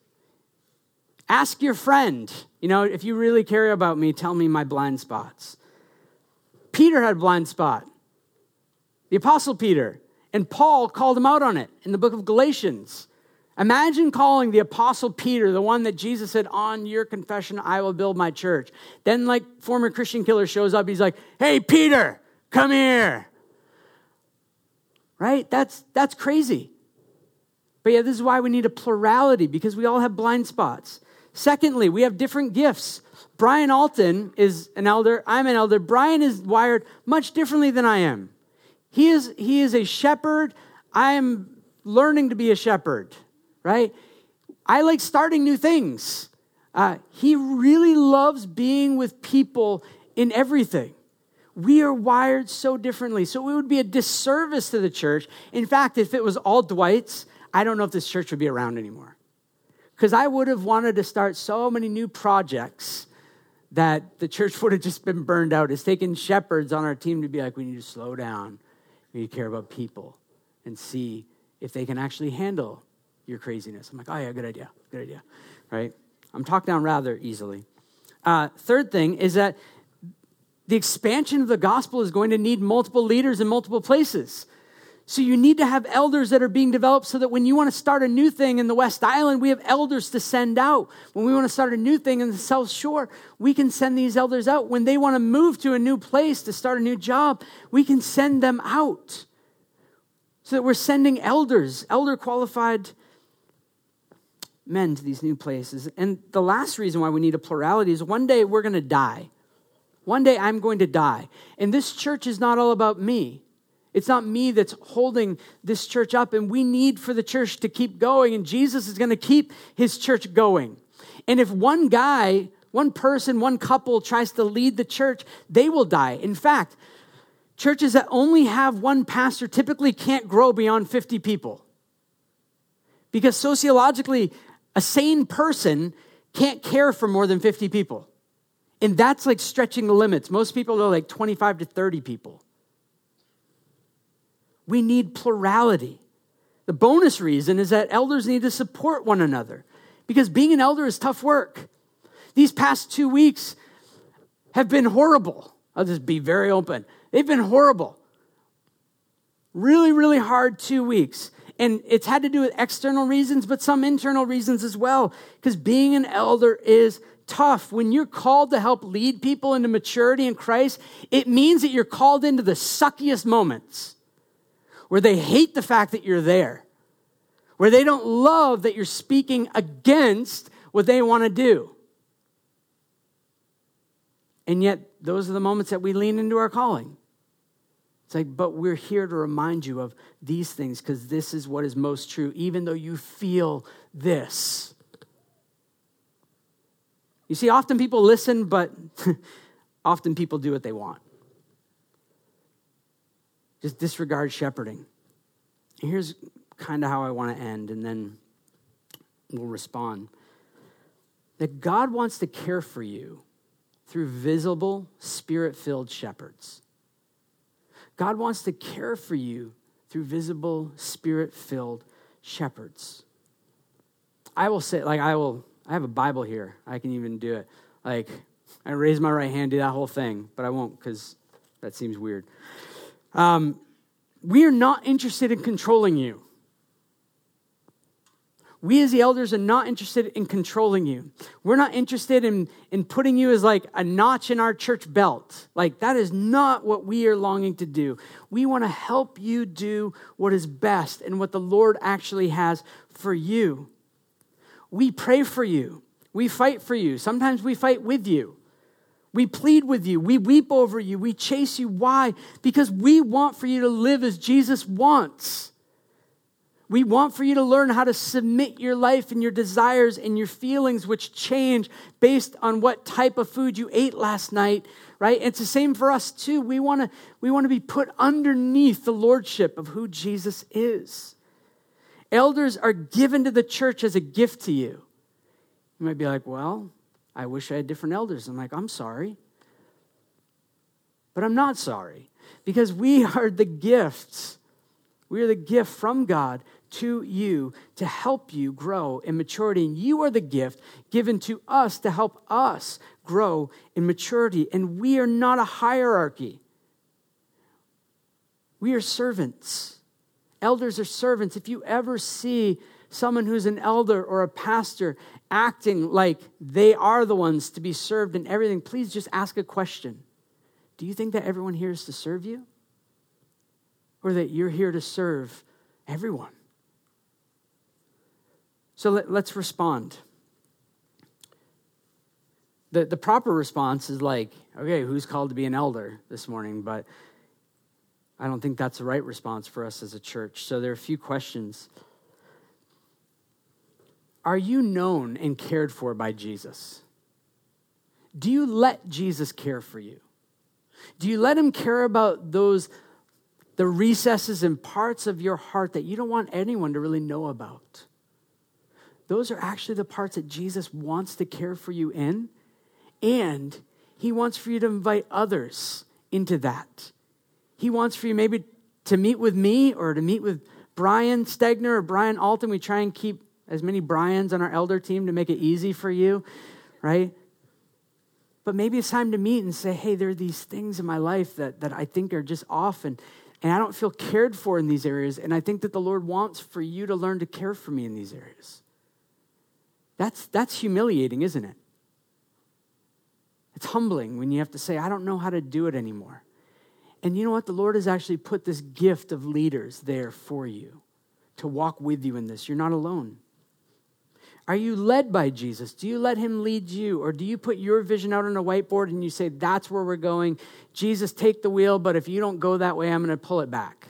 Ask your friend, you know, if you really care about me, tell me my blind spots. Peter had a blind spot, the Apostle Peter, and Paul called him out on it in the book of Galatians. Imagine calling the apostle Peter, the one that Jesus said, On your confession, I will build my church. Then, like, former Christian killer shows up. He's like, Hey, Peter, come here. Right? That's, that's crazy. But yeah, this is why we need a plurality because we all have blind spots. Secondly, we have different gifts. Brian Alton is an elder. I'm an elder. Brian is wired much differently than I am. He is, he is a shepherd. I am learning to be a shepherd right? I like starting new things. Uh, he really loves being with people in everything. We are wired so differently. So it would be a disservice to the church. In fact, if it was all Dwight's, I don't know if this church would be around anymore. Because I would have wanted to start so many new projects that the church would have just been burned out. It's taken shepherds on our team to be like, we need to slow down. To care about people and see if they can actually handle your craziness. I'm like, oh, yeah, good idea. Good idea. Right? I'm talked down rather easily. Uh, third thing is that the expansion of the gospel is going to need multiple leaders in multiple places. So you need to have elders that are being developed so that when you want to start a new thing in the West Island, we have elders to send out. When we want to start a new thing in the South Shore, we can send these elders out. When they want to move to a new place to start a new job, we can send them out. So that we're sending elders, elder qualified men to these new places. And the last reason why we need a plurality is one day we're going to die. One day I'm going to die. And this church is not all about me. It's not me that's holding this church up, and we need for the church to keep going, and Jesus is going to keep his church going. And if one guy, one person, one couple tries to lead the church, they will die. In fact, churches that only have one pastor typically can't grow beyond 50 people. Because sociologically, a sane person can't care for more than 50 people. And that's like stretching the limits. Most people are like 25 to 30 people. We need plurality. The bonus reason is that elders need to support one another because being an elder is tough work. These past two weeks have been horrible. I'll just be very open. They've been horrible. Really, really hard two weeks. And it's had to do with external reasons, but some internal reasons as well. Because being an elder is tough. When you're called to help lead people into maturity in Christ, it means that you're called into the suckiest moments where they hate the fact that you're there, where they don't love that you're speaking against what they want to do. And yet, those are the moments that we lean into our calling. It's like, but we're here to remind you of these things because this is what is most true, even though you feel this. You see, often people listen, but often people do what they want. Just disregard shepherding. Here's kind of how I want to end, and then we'll respond. That God wants to care for you through visible, spirit filled shepherds. God wants to care for you through visible, spirit filled shepherds. I will say, like, I will, I have a Bible here. I can even do it. Like, I raise my right hand, do that whole thing, but I won't because that seems weird. Um, we are not interested in controlling you. We as the elders are not interested in controlling you. We're not interested in, in putting you as like a notch in our church belt. Like, that is not what we are longing to do. We want to help you do what is best and what the Lord actually has for you. We pray for you. We fight for you. Sometimes we fight with you. We plead with you. We weep over you. We chase you. Why? Because we want for you to live as Jesus wants. We want for you to learn how to submit your life and your desires and your feelings, which change based on what type of food you ate last night, right? It's the same for us too. We want to we want to be put underneath the lordship of who Jesus is. Elders are given to the church as a gift to you. You might be like, well, I wish I had different elders. I'm like, I'm sorry. But I'm not sorry because we are the gifts. We are the gift from God to you to help you grow in maturity. And you are the gift given to us to help us grow in maturity. And we are not a hierarchy, we are servants. Elders are servants. If you ever see someone who's an elder or a pastor acting like they are the ones to be served in everything, please just ask a question. Do you think that everyone here is to serve you? Or that you're here to serve everyone? So let, us respond. The, the proper response is like, okay, who's called to be an elder this morning? But I don't think that's the right response for us as a church. So there are a few questions are you known and cared for by Jesus? Do you let Jesus care for you? Do you let him care about those the recesses and parts of your heart that you don't want anyone to really know about? Those are actually the parts that Jesus wants to care for you in, and he wants for you to invite others into that. He wants for you maybe to meet with me or to meet with Brian Stegner or Brian Alton. We try and keep as many Brians on our elder team to make it easy for you, right? But maybe it's time to meet and say, hey, there are these things in my life that, that I think are just off and, and I don't feel cared for in these areas. And I think that the Lord wants for you to learn to care for me in these areas. That's, that's humiliating, isn't it? It's humbling when you have to say, I don't know how to do it anymore. And you know what? The Lord has actually put this gift of leaders there for you to walk with you in this. You're not alone. Are you led by Jesus? Do you let him lead you? Or do you put your vision out on a whiteboard and you say, That's where we're going? Jesus, take the wheel, but if you don't go that way, I'm going to pull it back.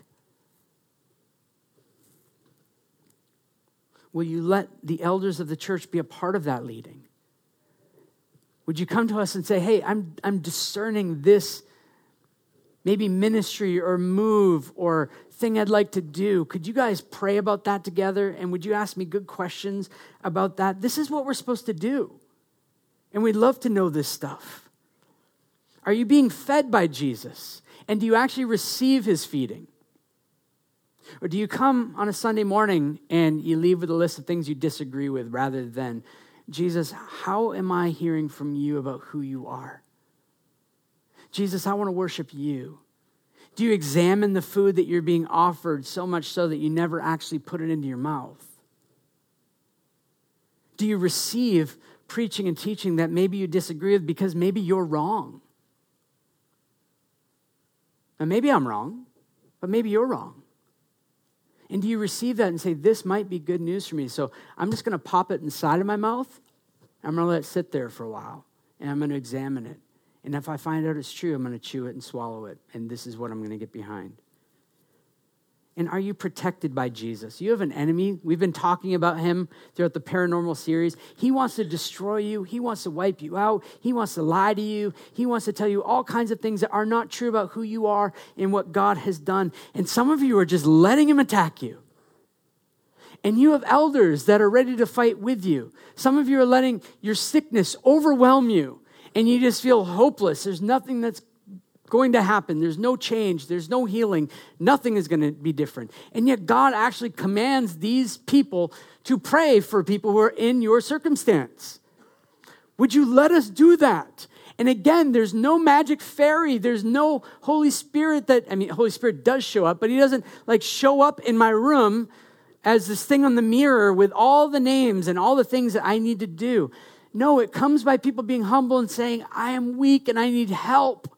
Will you let the elders of the church be a part of that leading? Would you come to us and say, Hey, I'm, I'm discerning this maybe ministry or move or thing I'd like to do. Could you guys pray about that together? And would you ask me good questions about that? This is what we're supposed to do. And we'd love to know this stuff. Are you being fed by Jesus? And do you actually receive his feeding? Or do you come on a Sunday morning and you leave with a list of things you disagree with rather than, Jesus, how am I hearing from you about who you are? Jesus, I want to worship you. Do you examine the food that you're being offered so much so that you never actually put it into your mouth? Do you receive preaching and teaching that maybe you disagree with because maybe you're wrong? And maybe I'm wrong, but maybe you're wrong. And do you receive that and say, This might be good news for me? So I'm just going to pop it inside of my mouth. I'm going to let it sit there for a while, and I'm going to examine it. And if I find out it's true, I'm going to chew it and swallow it. And this is what I'm going to get behind. And are you protected by Jesus? You have an enemy. We've been talking about him throughout the paranormal series. He wants to destroy you. He wants to wipe you out. He wants to lie to you. He wants to tell you all kinds of things that are not true about who you are and what God has done. And some of you are just letting him attack you. And you have elders that are ready to fight with you. Some of you are letting your sickness overwhelm you and you just feel hopeless. There's nothing that's going to happen. There's no change. There's no healing. Nothing is going to be different. And yet, God actually commands these people to pray for people who are in your circumstance. Would you let us do that? And again, there's no magic fairy. There's no Holy Spirit that, I mean, Holy Spirit does show up, but He doesn't like show up in my room as this thing on the mirror with all the names and all the things that I need to do. No, it comes by people being humble and saying, I am weak and I need help.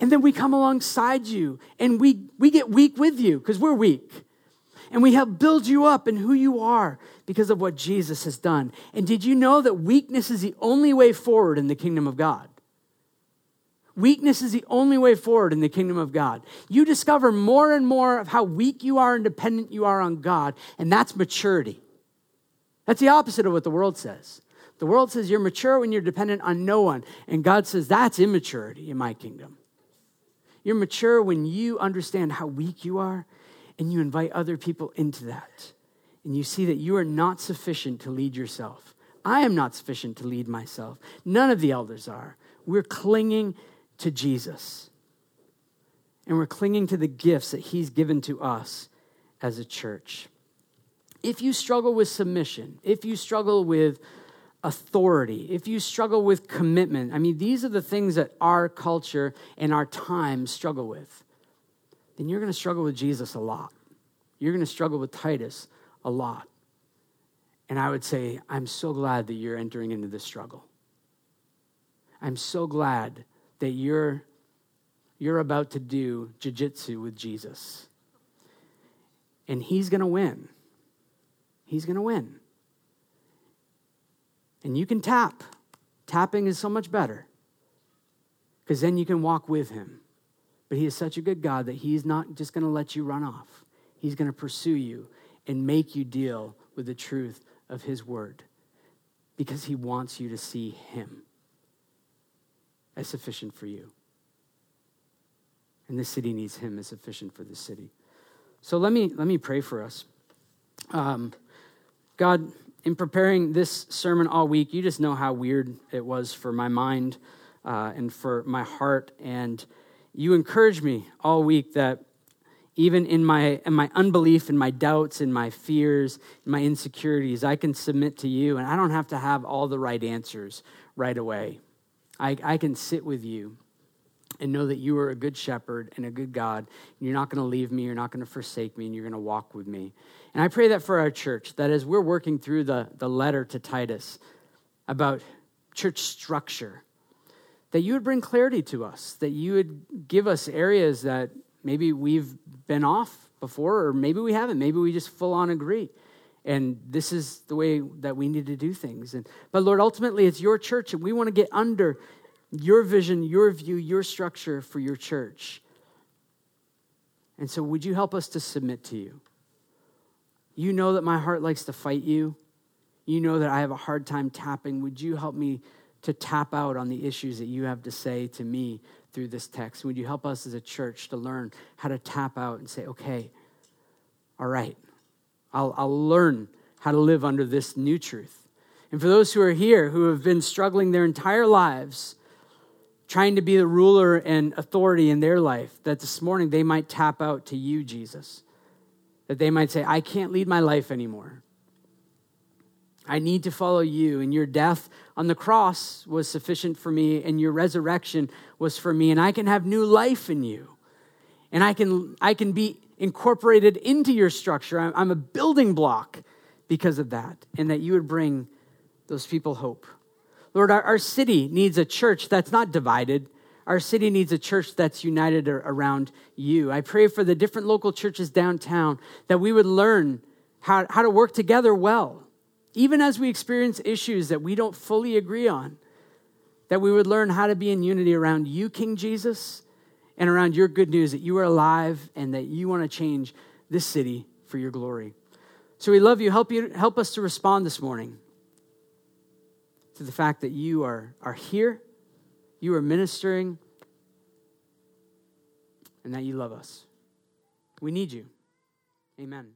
And then we come alongside you and we, we get weak with you because we're weak. And we help build you up in who you are because of what Jesus has done. And did you know that weakness is the only way forward in the kingdom of God? Weakness is the only way forward in the kingdom of God. You discover more and more of how weak you are and dependent you are on God, and that's maturity. That's the opposite of what the world says. The world says you're mature when you're dependent on no one. And God says that's immaturity in my kingdom. You're mature when you understand how weak you are and you invite other people into that. And you see that you are not sufficient to lead yourself. I am not sufficient to lead myself. None of the elders are. We're clinging to Jesus. And we're clinging to the gifts that He's given to us as a church. If you struggle with submission, if you struggle with authority, if you struggle with commitment, I mean, these are the things that our culture and our time struggle with, then you're going to struggle with Jesus a lot. You're going to struggle with Titus a lot. And I would say, I'm so glad that you're entering into this struggle. I'm so glad that you're, you're about to do jujitsu with Jesus. And he's going to win. He's going to win. And you can tap. Tapping is so much better because then you can walk with him. But he is such a good God that he's not just going to let you run off, he's going to pursue you and make you deal with the truth of his word because he wants you to see him as sufficient for you. And this city needs him as sufficient for this city. So let me let me pray for us. Um, God, in preparing this sermon all week, you just know how weird it was for my mind uh, and for my heart. And you encouraged me all week that even in my, in my unbelief and my doubts and my fears and my insecurities, I can submit to you and I don't have to have all the right answers right away. I, I can sit with you and know that you are a good shepherd and a good God. And you're not going to leave me, you're not going to forsake me, and you're going to walk with me. And I pray that for our church, that as we're working through the, the letter to Titus about church structure, that you would bring clarity to us, that you would give us areas that maybe we've been off before, or maybe we haven't. Maybe we just full on agree. And this is the way that we need to do things. And, but Lord, ultimately, it's your church, and we want to get under your vision, your view, your structure for your church. And so, would you help us to submit to you? You know that my heart likes to fight you. You know that I have a hard time tapping. Would you help me to tap out on the issues that you have to say to me through this text? Would you help us as a church to learn how to tap out and say, okay, all right, I'll, I'll learn how to live under this new truth. And for those who are here who have been struggling their entire lives, trying to be the ruler and authority in their life, that this morning they might tap out to you, Jesus. That they might say, I can't lead my life anymore. I need to follow you, and your death on the cross was sufficient for me, and your resurrection was for me, and I can have new life in you. And I can, I can be incorporated into your structure. I'm, I'm a building block because of that, and that you would bring those people hope. Lord, our, our city needs a church that's not divided. Our city needs a church that's united around you. I pray for the different local churches downtown that we would learn how, how to work together well, even as we experience issues that we don't fully agree on, that we would learn how to be in unity around you, King Jesus, and around your good news that you are alive and that you want to change this city for your glory. So we love you. Help you help us to respond this morning to the fact that you are, are here, you are ministering, and that you love us. We need you. Amen.